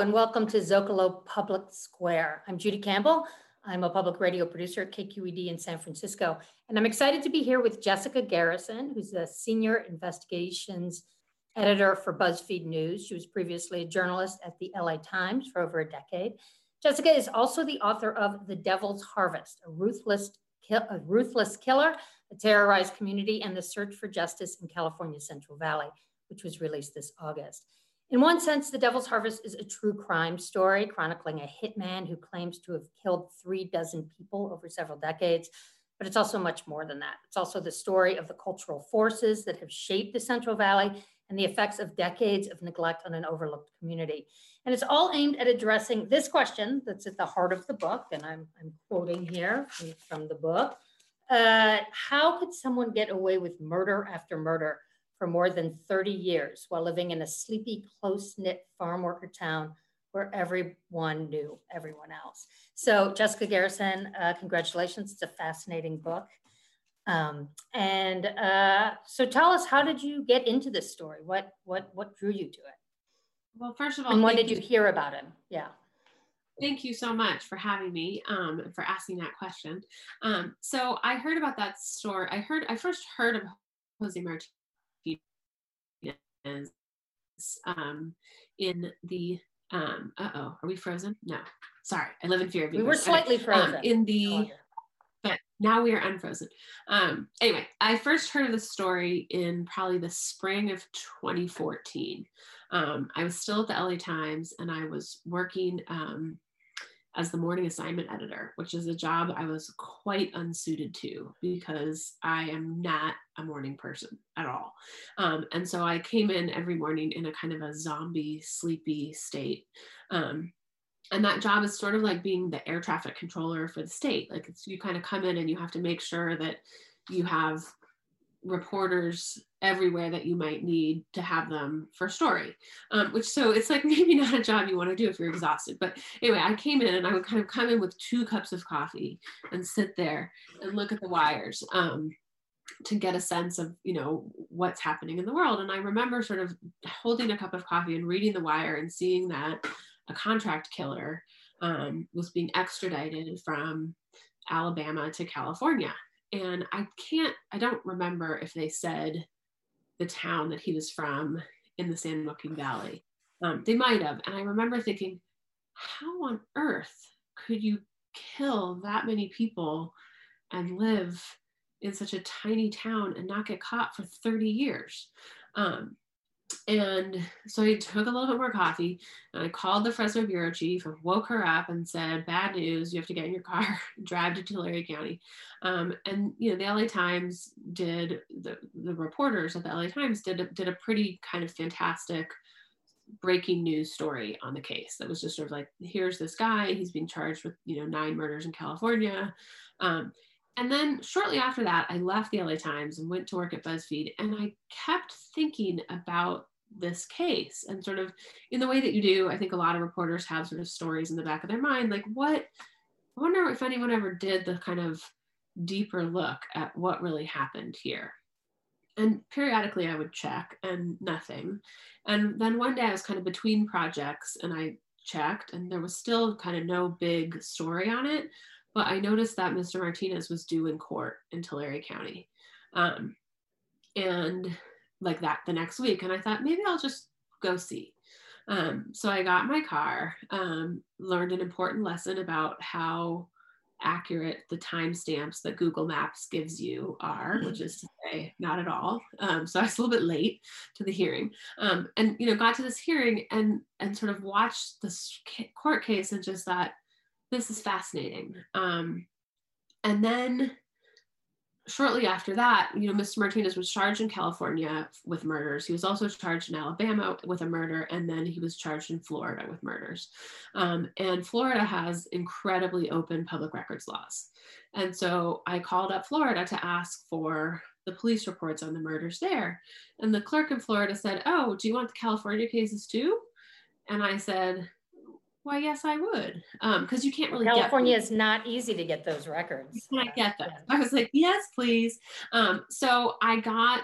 And welcome to Zocalo Public Square. I'm Judy Campbell. I'm a public radio producer at KQED in San Francisco. And I'm excited to be here with Jessica Garrison, who's a senior investigations editor for BuzzFeed News. She was previously a journalist at the LA Times for over a decade. Jessica is also the author of The Devil's Harvest, a ruthless, a ruthless killer, a terrorized community, and the search for justice in California's Central Valley, which was released this August. In one sense, The Devil's Harvest is a true crime story chronicling a hitman who claims to have killed three dozen people over several decades. But it's also much more than that. It's also the story of the cultural forces that have shaped the Central Valley and the effects of decades of neglect on an overlooked community. And it's all aimed at addressing this question that's at the heart of the book. And I'm, I'm quoting here from, the book. Uh, how could someone get away with murder after murder for more than 30 years while living in a sleepy, close knit farm worker town where everyone knew everyone else. So, Jessica Garrison, uh, congratulations. It's a fascinating book. Um, and uh, so, tell us, how did you get into this story? What what what drew you to it? Well, first of all, and when did you, you hear about him? Yeah. Thank you so much for having me, um, for asking that question. Um, so I heard about that story. I heard I first heard of Jose Martinez um, in the um, uh-oh, are we frozen? No, sorry, I live in fear of being. We were slightly frozen. Um, in the, but now we are unfrozen. Um, anyway, I first heard of the story in probably the spring of 2014. Um, I was still at the LA Times and I was working um, as the morning assignment editor, which is a job I was quite unsuited to because I am not a morning person at all. Um, and so I came in every morning in a kind of a zombie, sleepy state. Um, and that job is sort of like being the air traffic controller for the state. Like you kind of come in and you have to make sure that you have reporters everywhere that you might need to have them for story um, which so it's like maybe not a job you want to do if you're exhausted but anyway i came in and i would kind of come in with two cups of coffee and sit there and look at the wires um, to get a sense of you know what's happening in the world and i remember sort of holding a cup of coffee and reading the wire and seeing that a contract killer um, was being extradited from alabama to california and I can't, I don't remember if they said the town that he was from in the San Joaquin Valley. Um, they might have. And I remember thinking, how on earth could you kill that many people and live in such a tiny town and not get caught for 30 years? Um, and so I took a little bit more coffee and I called the Fresno bureau chief and woke her up and said, bad news, you have to get in your car, drive to Tulare County. Um, and, you know, the LA Times did, the, the reporters at the LA Times did, a, did a pretty kind of fantastic breaking news story on the case that was just sort of like, here's this guy, he's being charged with, you know, nine murders in California. Um, and then shortly after that, I left the LA Times and went to work at BuzzFeed. And I kept thinking about this case and sort of in the way that you do. I think a lot of reporters have sort of stories in the back of their mind like, what, I wonder if anyone ever did the kind of deeper look at what really happened here. And periodically I would check and nothing. And then one day I was kind of between projects and I checked and there was still kind of no big story on it. But I noticed that Mr. Martinez was due in court in Tulare County. Um, and like that the next week. And I thought maybe I'll just go see. Um, so I got my car, um, learned an important lesson about how accurate the timestamps that Google Maps gives you are, which is to say, not at all. Um, so I was a little bit late to the hearing, um, and you know, got to this hearing and and sort of watched this court case and just thought, this is fascinating. Um, and then shortly after that, you know, Mr. Martinez was charged in California with murders. He was also charged in Alabama with a murder, and then he was charged in Florida with murders. Um, and Florida has incredibly open public records laws. And so I called up Florida to ask for the police reports on the murders there. And the clerk in Florida said, Oh, do you want the California cases too? And I said, why, yes, I would. Because um, you can't really California is not easy to get those records. You can't get them. I was like, yes, please. Um, so I got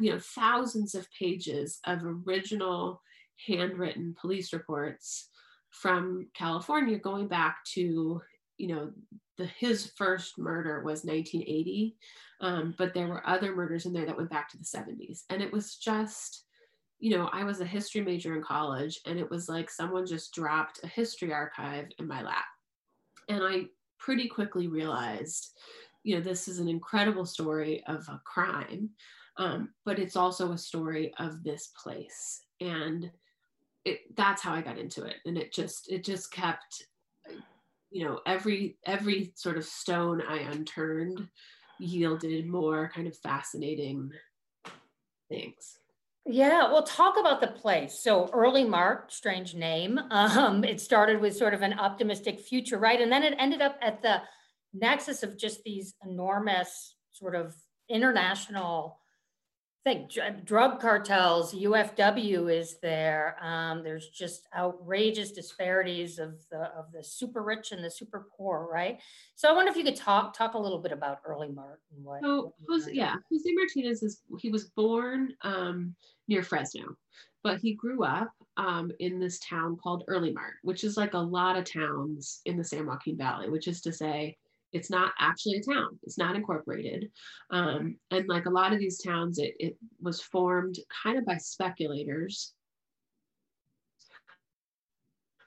you know thousands of pages of original handwritten police reports from California going back to, you know, the, his first murder was 1980, um, but there were other murders in there that went back to the 70s. And it was just, you know, I was a history major in college, and it was like someone just dropped a history archive in my lap. And I pretty quickly realized, you know, this is an incredible story of a crime, um, but it's also a story of this place. And it, that's how I got into it. And it just, it just kept, you know, every, every sort of stone I unturned yielded more kind of fascinating things. Yeah, well, talk about the place. So Earlimart, strange name. Um, it started with sort of an optimistic future, right? And then it ended up at the nexus of just these enormous sort of international thing. Drug cartels, UFW is there. Um, there's just outrageous disparities of the of the super rich and the super poor, right? So I wonder if you could talk talk a little bit about Earlimart and what. So what Jose, yeah, Jose Martinez is he was born. Um, near Fresno. But he grew up um, in this town called Earlimart, which is like a lot of towns in the San Joaquin Valley, which is to say, it's not actually a town. It's not incorporated. Um, and like a lot of these towns, it, it was formed kind of by speculators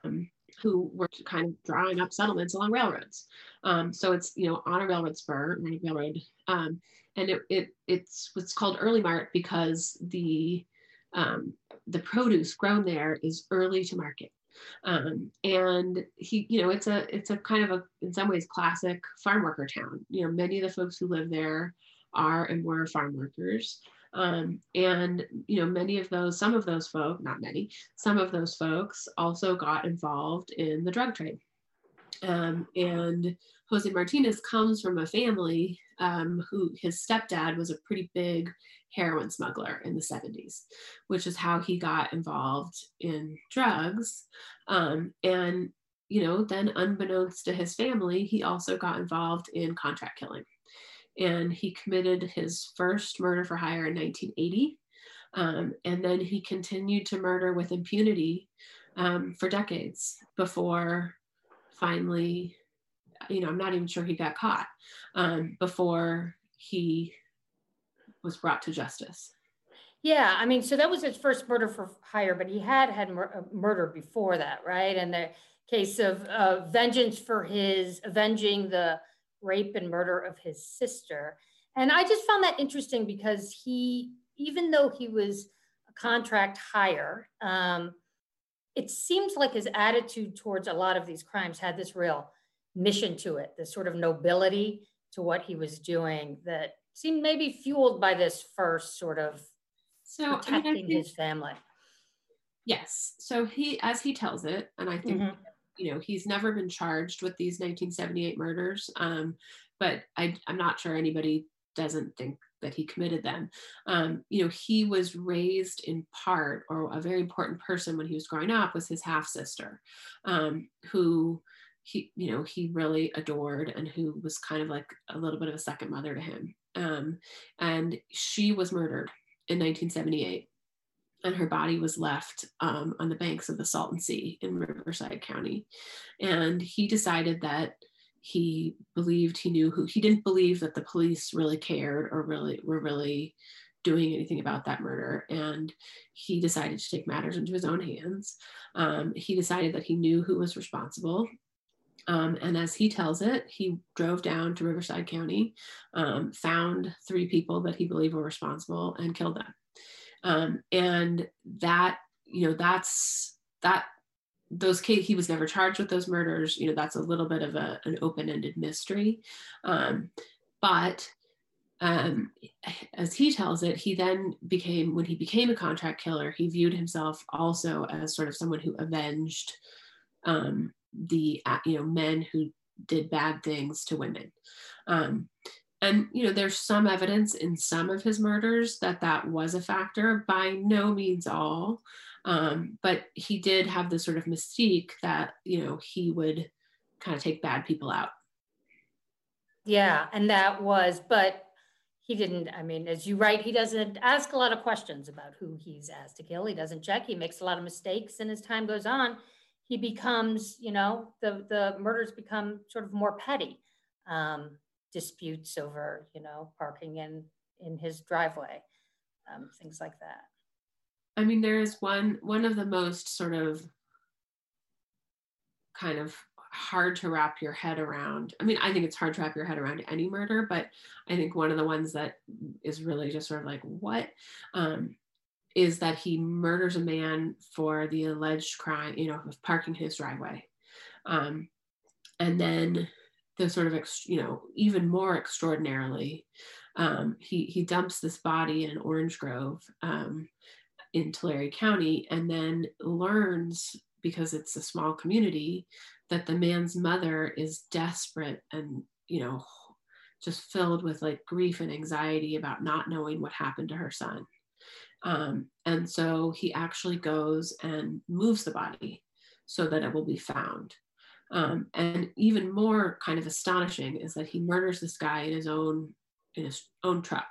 um, who were kind of drawing up settlements along railroads. Um, so it's, you know, on a railroad spur, on a railroad. Um, and it, it, it's what's called Earlimart because the um, the produce grown there is early to market. Um, and he, you know, it's a it's a kind of a in some ways classic farm worker town. You know, many of the folks who live there are and were farm workers. Um, and you know, many of those, some of those folk, not many, some of those folks also got involved in the drug trade. Um, and Jose Martinez comes from a family um, who his stepdad was a pretty big heroin smuggler in the 70s, which is how he got involved in drugs. Um, and, you know, then unbeknownst to his family, he also got involved in contract killing. And he committed his first murder for hire in 1980. Um, and then he continued to murder with impunity um, for decades before finally, you know, I'm not even sure he got caught um, before he was brought to justice. Yeah, I mean, so that was his first murder for hire, but he had had mur- uh, murder before that, right? And the case of uh, vengeance for his avenging the rape and murder of his sister. And I just found that interesting because he, even though he was a contract hire, um, it seems like his attitude towards a lot of these crimes had this real mission to it, this sort of nobility to what he was doing that seemed maybe fueled by this first sort of so protecting I mean, I think, his family. Yes. So he, as he tells it, and I think, mm-hmm. you know, he's never been charged with these 1978 murders. Um, but I, I'm not sure anybody doesn't think that he committed them. Um, you know, he was raised in part, or a very important person when he was growing up was his half sister, um, who he, you know, he really adored and who was kind of like a little bit of a second mother to him. Um, and she was murdered in 1978 and her body was left um, on the banks of the Salton Sea in Riverside County. And he decided that he believed he knew who, he didn't believe that the police really cared or really were really doing anything about that murder. And he decided to take matters into his own hands. Um, he decided that he knew who was responsible um, and as he tells it, he drove down to Riverside County, um, found three people that he believed were responsible, and killed them. Um, and that, you know, that's that. Those he was never charged with those murders. You know, that's a little bit of a, an open-ended mystery. Um, but um, as he tells it, he then became, when he became a contract killer, he viewed himself also as sort of someone who avenged um, the uh, you know men who did bad things to women um, and you know there's some evidence in some of his murders that that was a factor by no means all um, but he did have this sort of mystique that you know he would kind of take bad people out yeah and that was but he didn't, I mean, as you write, he doesn't ask a lot of questions about who he's asked to kill. He doesn't check. He makes a lot of mistakes. And as time goes on, he becomes, you know, the, the murders become sort of more petty um, disputes over, you know, parking in, in his driveway, um, things like that. I mean, there is one, one of the most sort of kind of hard to wrap your head around. I mean, I think it's hard to wrap your head around any murder, but I think one of the ones that is really just sort of like, what? Um, is that he murders a man for the alleged crime, you know, of parking his driveway. Um, and then the sort of, ex, you know, even more extraordinarily, um, he, he dumps this body in Orange Grove um, in Tulare County and then learns, because it's a small community, that the man's mother is desperate and you know just filled with like grief and anxiety about not knowing what happened to her son um, and so he actually goes and moves the body so that it will be found. Um, and even more kind of astonishing is that he murders this guy in his own in his own truck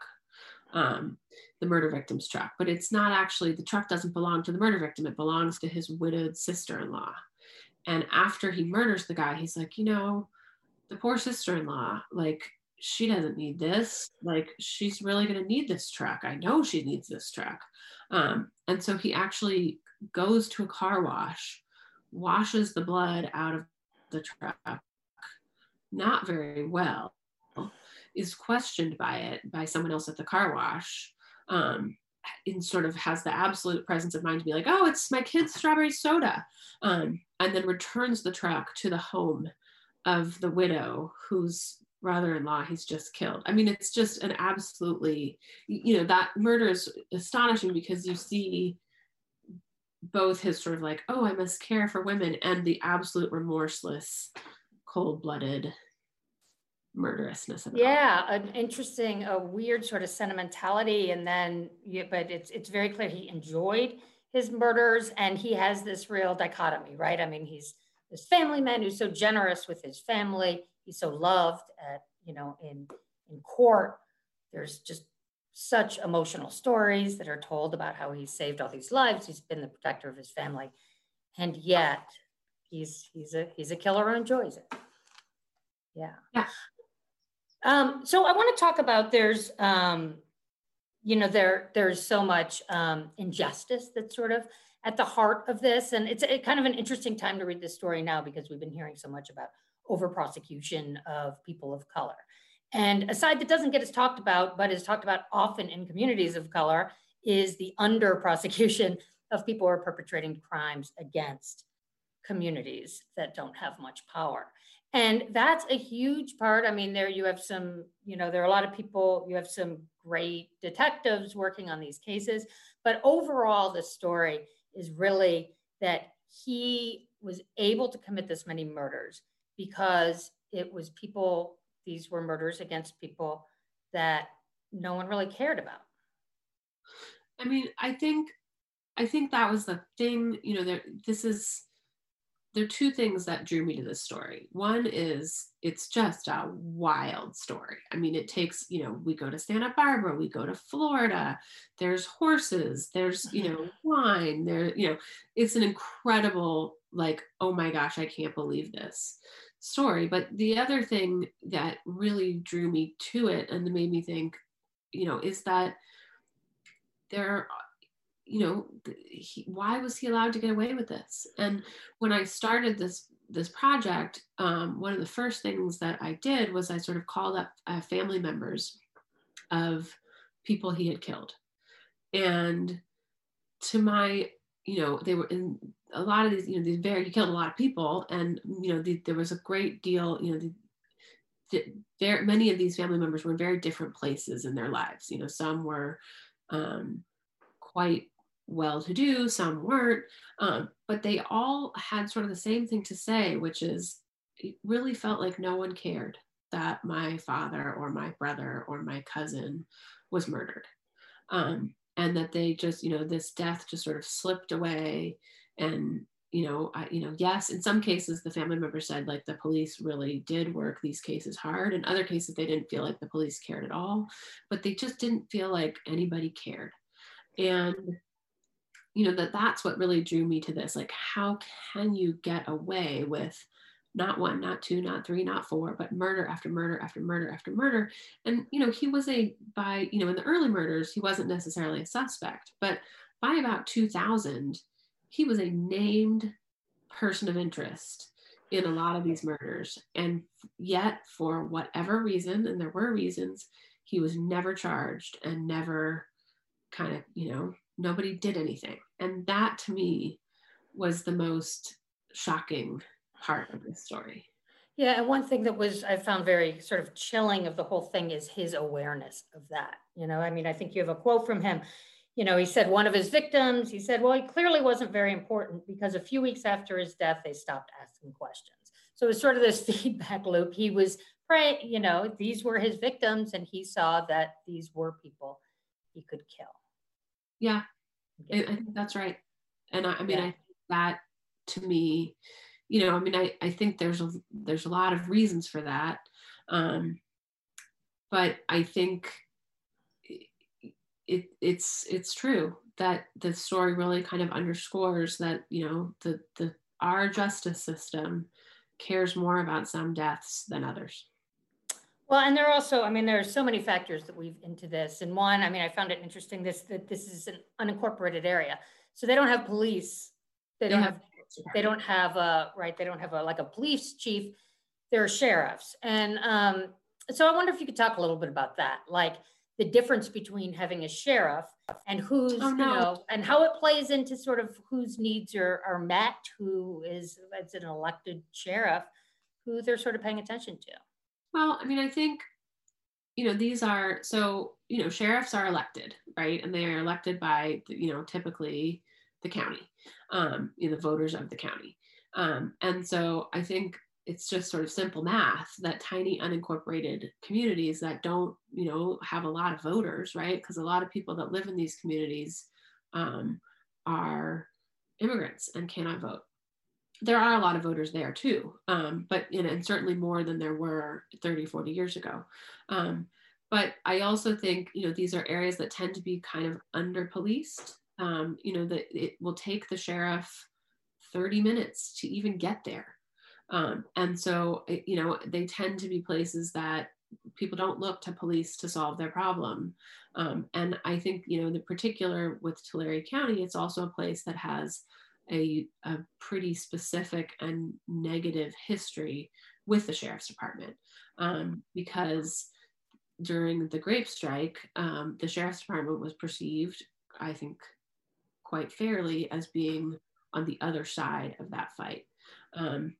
um, the murder victim's truck. But it's not actually the truck doesn't belong to the murder victim. It belongs to his widowed sister-in-law. And after he murders the guy, he's like, you know, the poor sister in law, like, she doesn't need this. Like, she's really going to need this truck. I know she needs this truck. Um, and so he actually goes to a car wash, washes the blood out of the truck, not very well, is questioned by it by someone else at the car wash. Um, and sort of has the absolute presence of mind to be like, oh, it's my kid's strawberry soda. Um, and then returns the truck to the home of the widow whose brother-in-law he's just killed. I mean, it's just an absolutely, you know, that murder is astonishing because you see both his sort of like, oh, I must care for women, and the absolute remorseless, cold-blooded murderousness of it yeah an interesting a weird sort of sentimentality and then yeah, but it's it's very clear he enjoyed his murders and he has this real dichotomy right i mean he's this family man who's so generous with his family he's so loved at you know in in court. There's just such emotional stories that are told about how he saved all these lives. He's been the protector of his family. And yet he's he's a he's a killer who enjoys it yeah. Yeah. Um, so I want to talk about there's, um, you know, there there's so much um, injustice that's sort of at the heart of this, and it's a, kind of an interesting time to read this story now because we've been hearing so much about over prosecution of people of color. And a side that doesn't get as talked about, but is talked about often in communities of color, is the under prosecution of people who are perpetrating crimes against communities that don't have much power. And that's a huge part. I mean, there you have some, you know, there are a lot of people, you have some great detectives working on these cases. But overall, the story is really that he was able to commit this many murders because it was people, these were murders against people that no one really cared about. I mean, I think I think that was the thing, you know, there this is there are two things that drew me to this story. One is it's just a wild story. I mean, it takes, you know, we go to Santa Barbara, we go to Florida, there's horses, there's, you know, wine, there, you know, it's an incredible, like, oh my gosh, I can't believe this story. But the other thing that really drew me to it and made me think, you know, is that there you know he, why was he allowed to get away with this and when i started this this project um, one of the first things that i did was i sort of called up uh, family members of people he had killed and to my you know they were in a lot of these you know these very he killed a lot of people and you know the, there was a great deal you know the, the, there many of these family members were in very different places in their lives you know some were um, quite well to do, some weren't, um, but they all had sort of the same thing to say, which is it really felt like no one cared that my father or my brother or my cousin was murdered. Um, and that they just, you know, this death just sort of slipped away and you know, I, you know, yes, in some cases the family member said like the police really did work these cases hard. In other cases, they didn't feel like the police cared at all, but they just didn't feel like anybody cared. And you know that that's what really drew me to this. Like, how can you get away with not one, not two, not three, not four, but murder after murder after murder after murder? And you know, he was a by you know in the early murders he wasn't necessarily a suspect, but by about 2000 he was a named person of interest in a lot of these murders. And yet, for whatever reason, and there were reasons, he was never charged and never kind of, you know, nobody did anything. And that to me was the most shocking part of this story. Yeah, and one thing that was I found very sort of chilling of the whole thing is his awareness of that. You know, I mean, I think you have a quote from him you know, he said one of his victims, he said, well, he clearly wasn't very important because a few weeks after his death, they stopped asking questions. So it was sort of this feedback loop. He was praying, you know, these were his victims, and he saw that these were people he could kill. Yeah, I, I think that's right. And I, I mean, yeah. I think that to me, you know, I mean, I, I think there's a there's a lot of reasons for that. Um, but I think it, it's it's true that the story really kind of underscores that you know the the our justice system cares more about some deaths than others. Well, and there are also, I mean, there are so many factors that weave into this. And one, I mean, I found it interesting this that this is an unincorporated area, so they don't have police. They don't have. They don't have a right. They don't have a like a police chief. There are sheriffs, and um, so I wonder if you could talk a little bit about that, like the difference between having a sheriff and who's oh, no. you know and how it plays into sort of whose needs are, are met who is as an elected sheriff who they're sort of paying attention to well i mean i think you know these are so you know sheriffs are elected right and they are elected by you know typically the county um you know the voters of the county. Um and so i think it's just sort of simple math that tiny unincorporated communities that don't you know have a lot of voters right? Because a lot of people that live in these communities um, are immigrants and cannot vote. There are a lot of voters there too um, but you know, and certainly more than there were 30 40 years ago. Um, but i also think you know these are areas that tend to be kind of under policed um, you know that it will take the sheriff 30 minutes to even get there um, and so, you know, they tend to be places that people don't look to police to solve their problem. Um, and I think, you know, in particular with Tulare County, it's also a place that has a, a pretty specific and negative history with the sheriff's department um, because during the grape strike, um, the sheriff's department was perceived, I think, quite fairly as being on the other side of that fight. Um,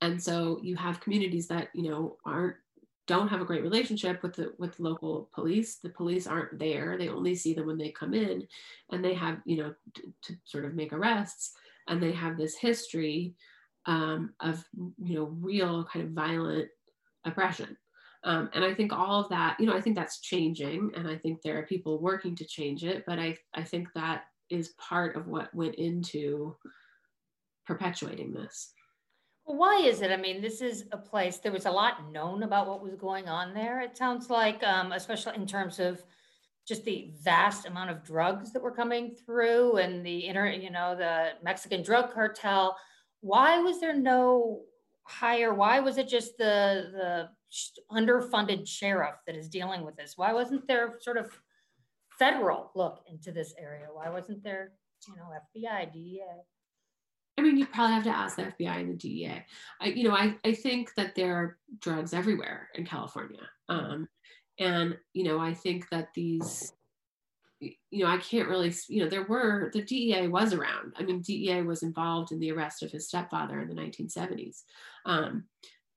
and so you have communities that you know aren't don't have a great relationship with the with local police. The police aren't there. They only see them when they come in and they have you know to, to sort of make arrests. And they have this history um, of you know real kind of violent oppression. Um, and i think all of that you know i think that's changing and i think there are people working to change it but i i think that is part of what went into perpetuating this why is it? I mean, this is a place, there was a lot known about what was going on there. It sounds like, um, especially in terms of just the vast amount of drugs that were coming through and the inner, you know, the Mexican drug cartel. Why was there no higher? Why was it just the the underfunded sheriff that is dealing with this? Why wasn't there sort of federal look into this area? Why wasn't there, you know, FBI, DEA? I mean, you probably have to ask the FBI and the DEA. I, you know, I, I think that there are drugs everywhere in California. Um, and, you know, I think that these, you know, I can't really, you know, there were, the DEA was around. I mean, DEA was involved in the arrest of his stepfather in the 1970s. Um,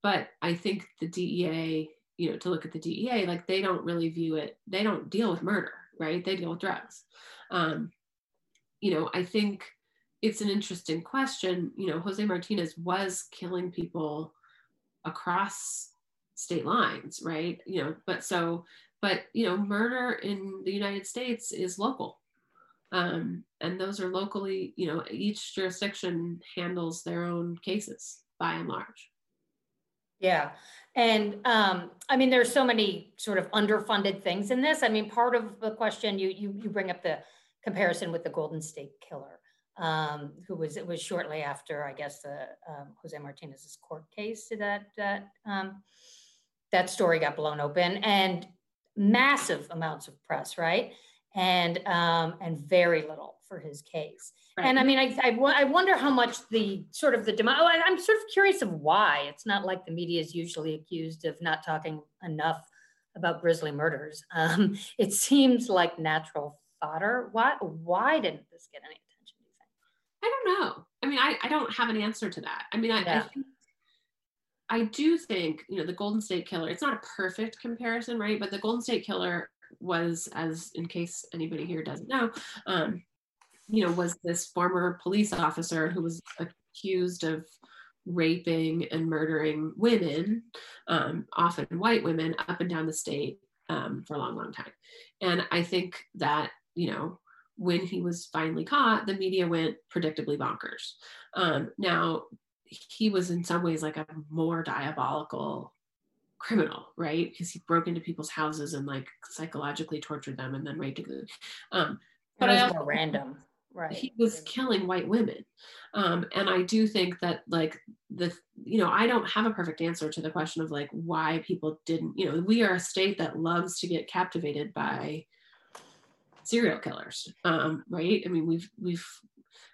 but I think the DEA, you know, to look at the DEA, like they don't really view it, they don't deal with murder, right? They deal with drugs. Um, you know, I think, it's an interesting question. You know, Jose Martinez was killing people across state lines, right? You know, but so, but you know, murder in the United States is local. Um, and those are locally, you know, each jurisdiction handles their own cases by and large. Yeah. And um, I mean, there's so many sort of underfunded things in this. I mean, part of the question you you you bring up the comparison with the Golden State Killer, um, who was it was shortly after, I guess, the um, Jose Martinez's court case that that um, that story got blown open and massive amounts of press, right? And um, and very little for his case. Right. And I mean, I, I, I, wonder how much the sort of the demand, oh, I'm sort of curious of why. It's not like the media is usually accused of not talking enough about grisly murders. Um, it seems like natural fodder. Why, why didn't this get any attention, do you think? I don't know. I mean, I, I don't have an answer to that. I mean, I, yeah. I think I do think, you know, the Golden State Killer, it's not a perfect comparison, right? But the Golden State Killer was, as in case anybody here doesn't know, um, you know, was this former police officer who was accused of raping and murdering women, um, often white women, up and down the state um, for a long, long time. And I think that, you know, when he was finally caught, the media went predictably bonkers. Um, now, he was in some ways like a more diabolical criminal, right? Because he broke into people's houses and like psychologically tortured them and then raped them. Um, but it was I also, more random right. he was killing white women. Um, and i do think that like the you know i don't have a perfect answer to the question of like why people didn't you know we are a state that loves to get captivated by serial killers. Um, right? I mean we've we've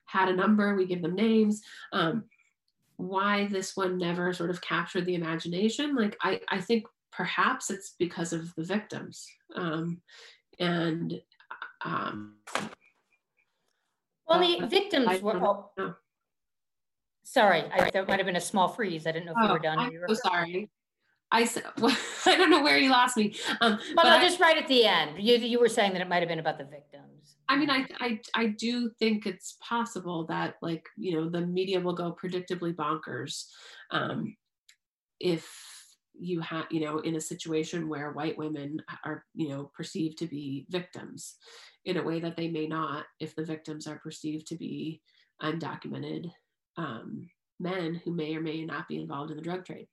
had a number we give them names. Um, why this one never sort of captured the imagination? Like i i think perhaps it's because of the victims. Um, and um, well, the victims were, oh, sorry, I, there might have been a small freeze. I didn't know if you were oh, done. I'm so sorry. I said, well, I don't know where you lost me. Um, but I'll just right at the end. You, you were saying that it might have been about the victims. I mean, I, I, I do think it's possible that like, you know, the media will go predictably bonkers um, if you have, you know, in a situation where white women are, you know, perceived to be victims in a way that they may not if the victims are perceived to be undocumented um, men who may or may not be involved in the drug trade.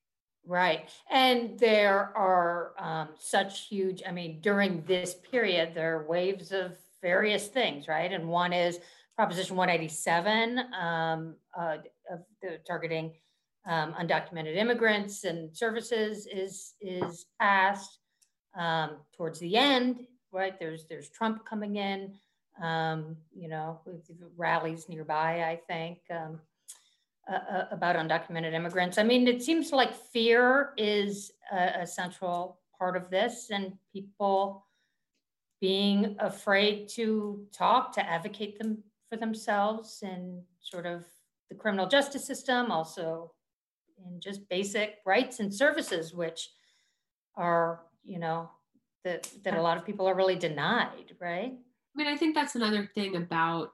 Right. And there are um, such huge, I mean, during this period, there are waves of various things, right? And one is Proposition 187 um, uh, of the targeting um, undocumented immigrants and services is, is passed. Um, towards the end, right? There's there's Trump coming in, um, you know, with rallies nearby. I think um, uh, about undocumented immigrants. I mean, it seems like fear is a, a central part of this, and people being afraid to talk, to advocate them for themselves, and sort of the criminal justice system, also in just basic rights and services, which are, you know, that that a lot of people are really denied, right? I mean, I think that's another thing about,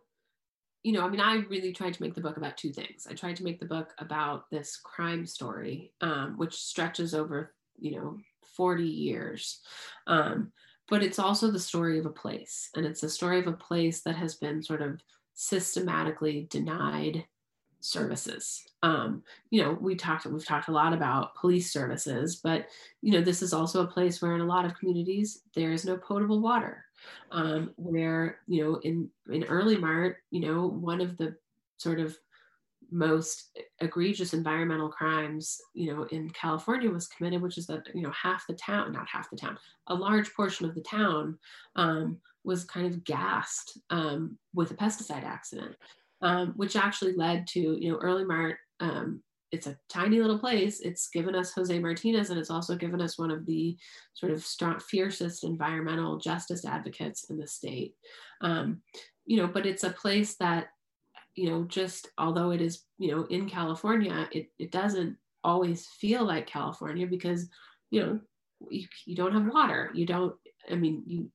you know, I mean, I really tried to make the book about two things. I tried to make the book about this crime story, um, which stretches over, you know, 40 years. Um, but it's also the story of a place. And it's the story of a place that has been sort of systematically denied services. Um, you know, we talked we've talked a lot about police services, but you know, this is also a place where in a lot of communities there is no potable water. Um, where you know, in in Earlimart, you know, one of the sort of most egregious environmental crimes, you know, in California was committed, which is that you know half the town, not half the town, a large portion of the town um, was kind of gassed um, with a pesticide accident um, which actually led to, you know, Earlimart. Um, it's a tiny little place. It's given us Jose Martinez, and it's also given us one of the sort of strong, fiercest environmental justice advocates in the state. Um, you know, but it's a place that, you know, just although it is, you know, in California, it, it doesn't always feel like California because, you know, you, you don't have water. You don't, I mean, you,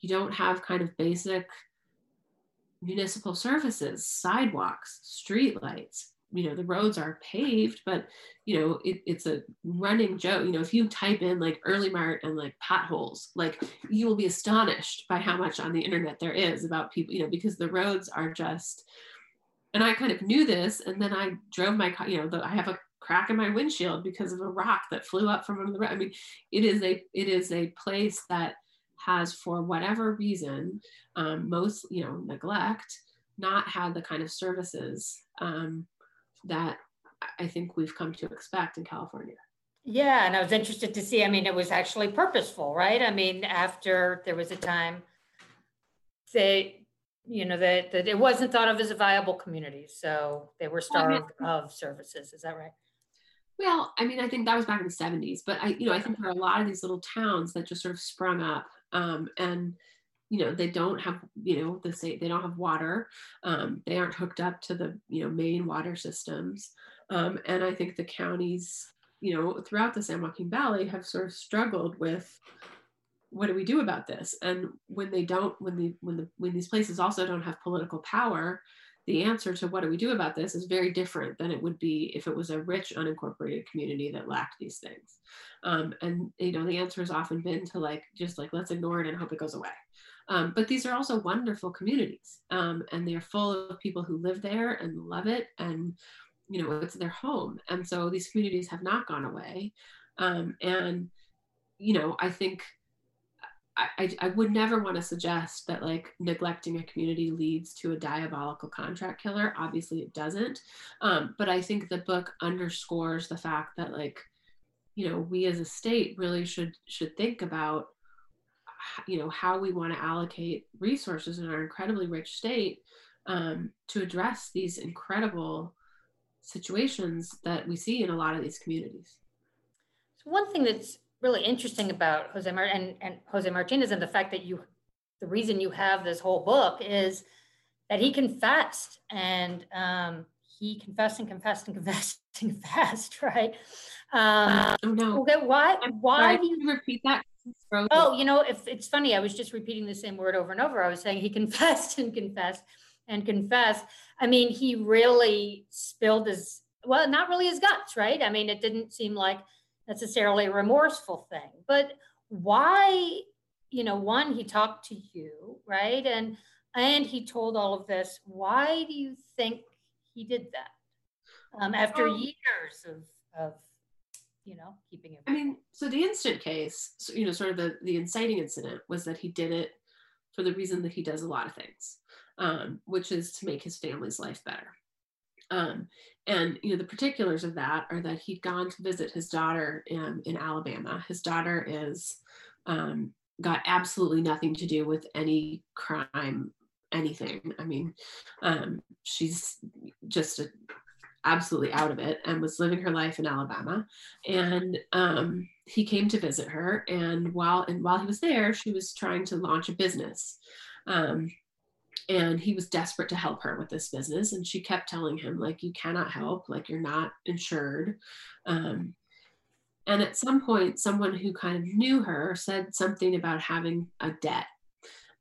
you don't have kind of basic municipal services, sidewalks, streetlights, you know the roads are paved but you know it, it's a running joke. You know if you type in like Earlimart and like potholes like you will be astonished by how much on the internet there is about people you know because the roads are just and i kind of knew this and then i drove my car you know the, i have a crack in my windshield because of a rock that flew up from under the road. I mean it is a it is a place that has for whatever reason um, most you know neglect not had the kind of services um, that I think we've come to expect in California. Yeah, and I was interested to see. I mean, it was actually purposeful, right? I mean, after there was a time they, you know, that that it wasn't thought of as a viable community, so they were starved of services. Is that right? Well, I mean, I think that was back in the '70s, but I, you know, I think there are a lot of these little towns that just sort of sprung up, um, and you know they don't have you know the same they don't have water. Um, they aren't hooked up to the you know main water systems. Um, and i think the counties you know throughout the san joaquin valley have sort of struggled with what do we do about this? And when they don't when the when the when these places also don't have political power the answer to what do we do about this is very different than it would be if it was a rich unincorporated community that lacked these things. Um, and you know the answer has often been to like just like let's ignore it and hope it goes away. Um, but these are also wonderful communities um, and they're full of people who live there and love it and you know it's their home. And so these communities have not gone away. Um, and you know i think I, I, would never want to suggest that like neglecting a community leads to a diabolical contract killer obviously it doesn't um, but i think the book underscores the fact that like you know we as a state really should should think about you know how we want to allocate resources in our incredibly rich state um, to address these incredible situations that we see in a lot of these communities. So one thing that's really interesting about Jose Mar- and, and Jose Martinez and the fact that you, the reason you have this whole book is that he confessed and um, he confessed and confessed and confessed and confessed, right? Um, oh no. Okay, why? Why do you repeat that? Oh, you know, if it's funny, I was just repeating the same word over and over. I was saying he confessed and confessed and confessed. I mean, he really spilled his well, not really his guts, right? I mean, it didn't seem like necessarily a remorseful thing. But why, you know, one, he talked to you, right? And and he told all of this. Why do you think he did that? Um, after um, years of of you know, keeping it. I mean, so the instant case, you know, sort of the, the inciting incident was that he did it for the reason that he does a lot of things, um, which is to make his family's life better. Um, and you know the particulars of that are that he'd gone to visit his daughter in, in Alabama. His daughter is um, got absolutely nothing to do with any crime, anything. I mean, um, she's just a absolutely out of it and was living her life in Alabama. And um, he came to visit her, and while and while he was there, she was trying to launch a business. Um, and he was desperate to help her with this business, and she kept telling him like, "You cannot help. Like you're not insured." Um, and at some point, someone who kind of knew her said something about having a debt.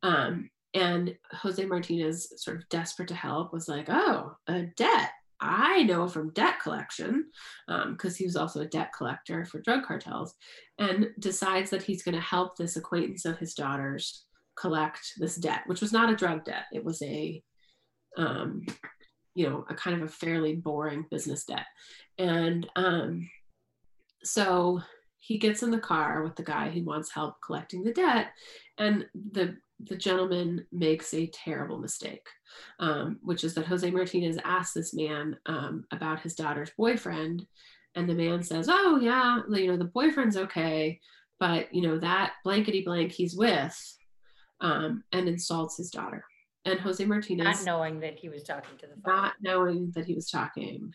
Um, and Jose Martinez, sort of desperate to help, was like, "Oh, a debt I know from debt collection, because um, he was also a debt collector for drug cartels, and decides that he's going to help this acquaintance of his daughter's collect this debt, which was not a drug debt. It was a, um, you know, a kind of a fairly boring business debt. And um, so he gets in the car with the guy who wants help collecting the debt, and the the gentleman makes a terrible mistake, um, which is that Jose Martinez asks this man um, about his daughter's boyfriend, and the man says, "Oh yeah, you know the boyfriend's okay, but you know that blankety blank he's with," um, and insults his daughter. And Jose Martinez, not knowing that he was talking to the father. not knowing that he was talking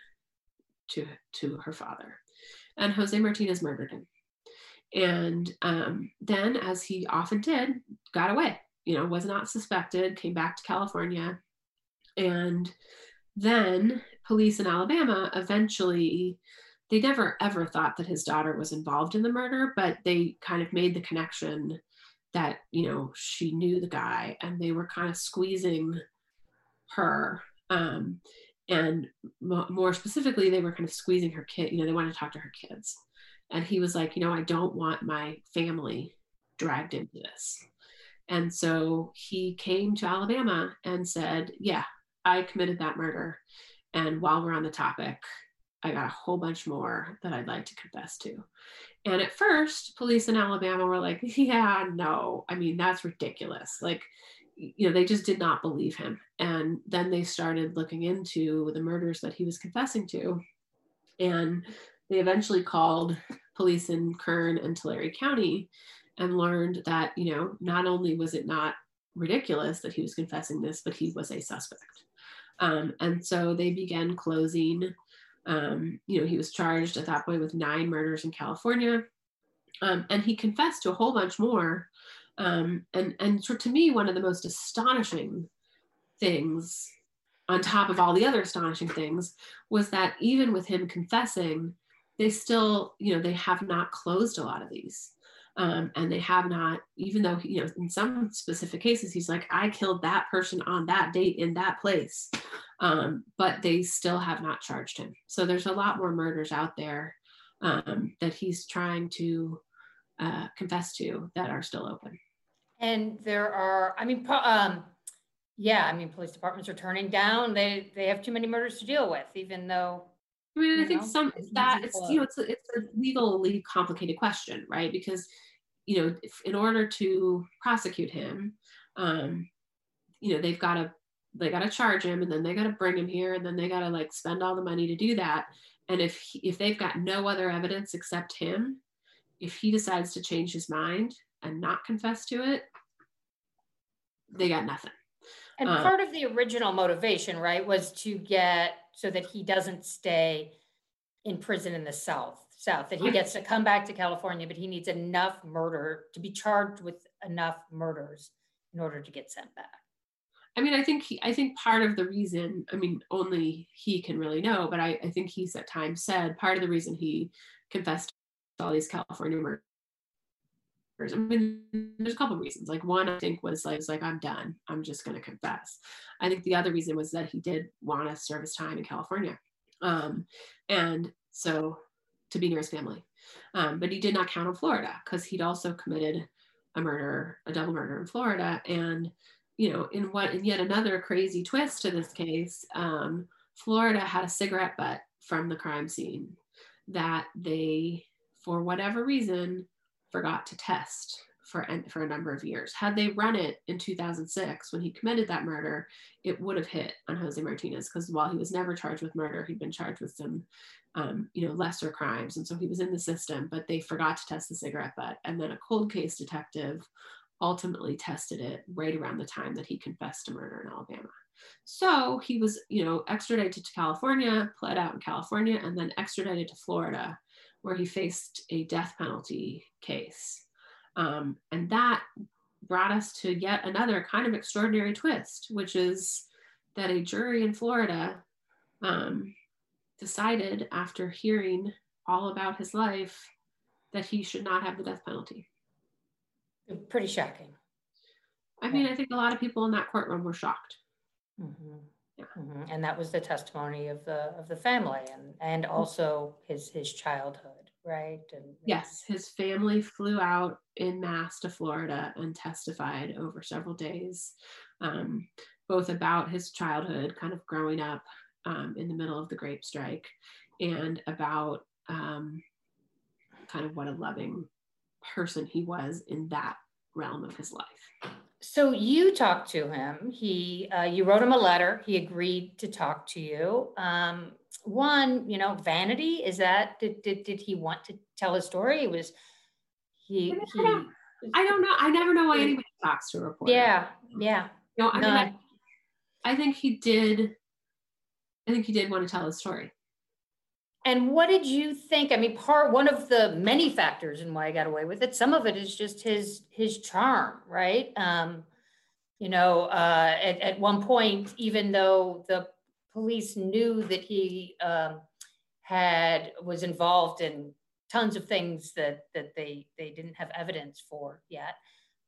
to to her father, and Jose Martinez murdered him. And um, then, as he often did, got away you know, was not suspected, came back to California. And then police in Alabama eventually, they never ever thought that his daughter was involved in the murder, but they kind of made the connection that, you know, she knew the guy and they were kind of squeezing her. Um, and more specifically, they were kind of squeezing her kid. You know, they wanted to talk to her kids, and he was like, you know, I don't want my family dragged into this. And so he came to Alabama and said, Yeah, I committed that murder. And while we're on the topic, I got a whole bunch more that I'd like to confess to. And at first, police in Alabama were like, Yeah, no, I mean, that's ridiculous. Like, you know, they just did not believe him. And then they started looking into the murders that he was confessing to. And they eventually called police in Kern and Tulare County and learned that, you know, not only was it not ridiculous that he was confessing this, but he was a suspect. Um, and so they began closing. Um, you know, he was charged at that point with nine murders in California. Um, and he confessed to a whole bunch more. Um, and and to me, one of the most astonishing things, on top of all the other astonishing things, was that even with him confessing, they still, you know, they have not closed a lot of these. Um, and they have not, even though, you know, in some specific cases, he's like, I killed that person on that date in that place. Um, but they still have not charged him. So there's a lot more murders out there um, that he's trying to uh, confess to that are still open. And there are, I mean, um, yeah, I mean, police departments are turning down. They they have too many murders to deal with, even though. I mean, I think know, some that it's you know it's a, it's a legally complicated question, right? Because you know, if, in order to prosecute him, um, you know, they've got to they got to charge him, and then they got to bring him here, and then they got to like spend all the money to do that. And if he, if they've got no other evidence except him, if he decides to change his mind and not confess to it, they got nothing. And uh, part of the original motivation, right, was to get so that he doesn't stay in prison in the South south that he gets to come back to California, but he needs enough murder to be charged with enough murders in order to get sent back. I mean, I think he, I think part of the reason, I mean, only he can really know, but I, I think he's at times said part of the reason he confessed to all these California murders. I mean, there's a couple of reasons. Like one, I think was like, was like I'm done. I'm just going to confess. I think the other reason was that he did want to serve his time in California, um, and so to be near his family. Um, but he did not count on Florida because he'd also committed a murder, a double murder in Florida. And, you know, in what, in yet another crazy twist to this case, um, Florida had a cigarette butt from the crime scene that they, for whatever reason, forgot to test for, for a number of years. Had they run it in 2006 when he committed that murder, it would have hit on Jose Martinez because while he was never charged with murder, he'd been charged with some, um, you know, lesser crimes, and so he was in the system. But they forgot to test the cigarette butt, and then a cold case detective ultimately tested it right around the time that he confessed to murder in Alabama. So he was, you know, extradited to California, pled out in California, and then extradited to Florida, where he faced a death penalty case. Um, and that brought us to yet another kind of extraordinary twist, which is that a jury in Florida um, decided after hearing all about his life that he should not have the death penalty. Pretty shocking. I mean, I think a lot of people in that courtroom were shocked. Mm-hmm. Yeah. Mm-hmm. And that was the testimony of the of the family and and also his his childhood right? And yes, his family flew out in mass to Florida and testified over several days, um, both about his childhood, kind of growing up um, in the middle of the grape strike, and about um, kind of what a loving person he was in that realm of his life. So you talked to him. He, uh, you wrote him a letter. He agreed to talk to you. Um, one, you know, vanity is that did, did did he want to tell his story? It was he. I he don't, I don't know. I never know why anybody talks to a reporter. Yeah, yeah. No, I mean, I, I think he did. I think he did want to tell his story. And what did you think? I mean, part one of the many factors in why I got away with it. Some of it is just his his charm, right? Um, you know, uh, at at one point, even though the police knew that he um, had was involved in tons of things that that they they didn't have evidence for yet.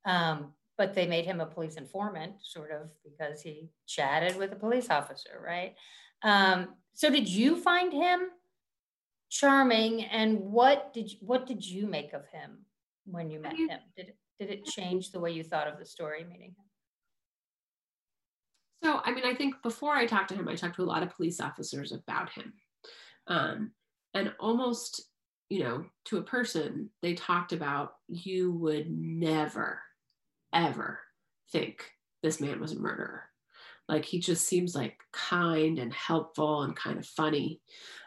Um, but they made him a police informant, sort of, because he chatted with a police officer, right? Um, so did you find him charming and what did you, what did you make of him when you met him? Did it, did it change the way you thought of the story meeting him? So, I mean, I think before I talked to him, I talked to a lot of police officers about him. Um, and almost, you know, to a person, they talked about you would never, ever think this man was a murderer. Like he just seems like kind and helpful and kind of funny.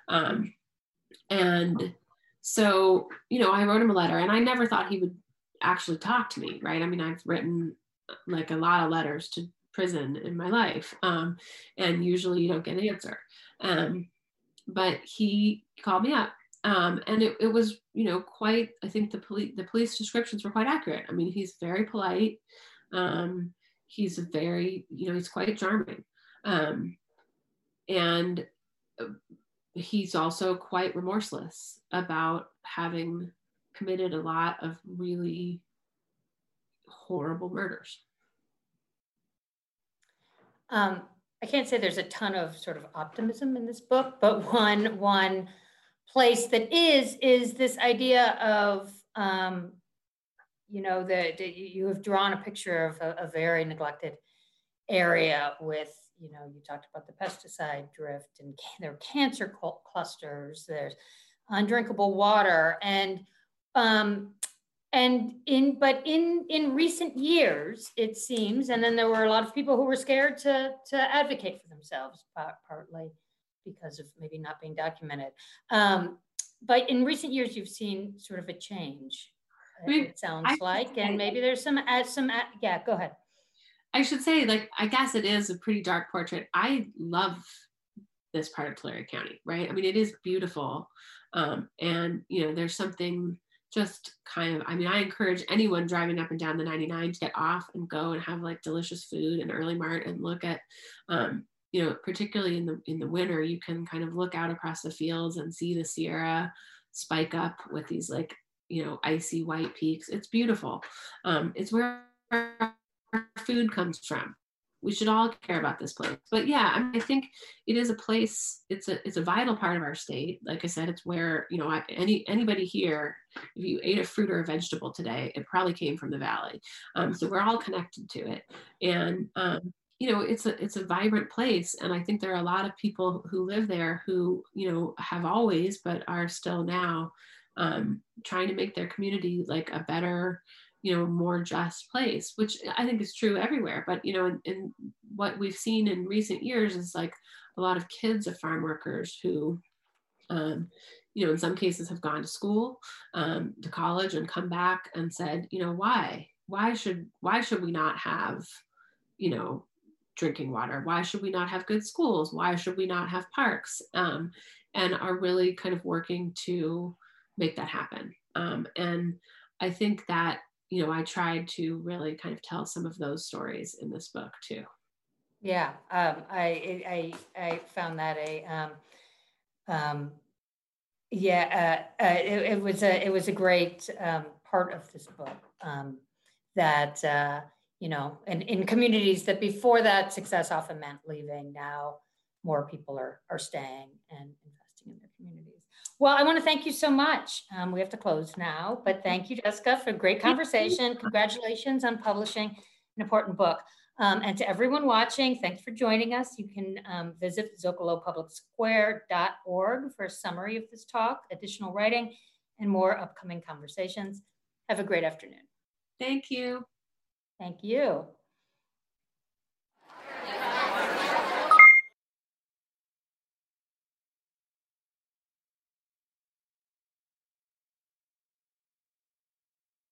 Um, and so, you know, I wrote him a letter and I never thought he would actually talk to me, right? I mean, I've written like a lot of letters to prison in my life. Um, and usually you don't get an answer. Um, but he called me up. Um, and it, it was, you know, quite, I think the police, the police descriptions were quite accurate. I mean, he's very polite. Um, he's a very, you know, he's quite charming. Um, and uh, he's also quite remorseless about having committed a lot of really horrible murders. Um, I can't say there's a ton of sort of optimism in this book, but one one place that is is this idea of um, you know that you have drawn a picture of a, a, very neglected area with you know you talked about the pesticide drift and there are cancer clusters there's undrinkable water and um, and in but in in recent years it seems and then there were a lot of people who were scared to to advocate for themselves partly because of maybe not being documented. Um, but in recent years you've seen sort of a change it sounds I, like and maybe there's some uh, some uh, yeah go ahead. I should say like i guess it is a pretty dark portrait. I love this part of tulare county right? I mean it is beautiful um, and you know there's something just kind of i mean i encourage anyone driving up and down the 99 to get off and go and have like delicious food and Earlimart and look at um, you know particularly in the in the winter you can kind of look out across the fields and see the sierra spike up with these like you know icy white peaks. It's beautiful. Um, it's where our food comes from. We should all care about this place. But yeah I, mean, I, think it is a place it's a it's a vital part of our state. Like i said it's where you know any anybody here if you ate a fruit or a vegetable today it probably came from the valley. Um, so we're all connected to it. And um, you know it's a it's a vibrant place. And i think there are a lot of people who live there who you know have always but are still now um, trying to make their community like a better you know more just place which i think is true everywhere. But you know in, what we've seen in recent years is like a lot of kids of farm workers who um, you know in some cases have gone to school um, to college and come back and said you know why? Why should why should we not have you know drinking water? Why should we not have good schools? Why should we not have parks? Um, and are really kind of working to make that happen um, and i think that you know, I tried to really kind of tell some of those stories in this book too. Yeah, um, I, I I found that a um, um, yeah, uh, uh, it, it, was a it was a great um, part of this book um, that uh, you know, and in communities that before that success often meant leaving. Now more people are are staying and investing in their communities. Well, I want to thank you so much. Um, we have to close now, but thank you, Jessica, for a great conversation. Congratulations on publishing an important book. Um, and to everyone watching, thanks for joining us. You can um, visit zocalopublicsquare.org for a summary of this talk, additional writing, and more upcoming conversations. Have a great afternoon. Thank you. Thank you.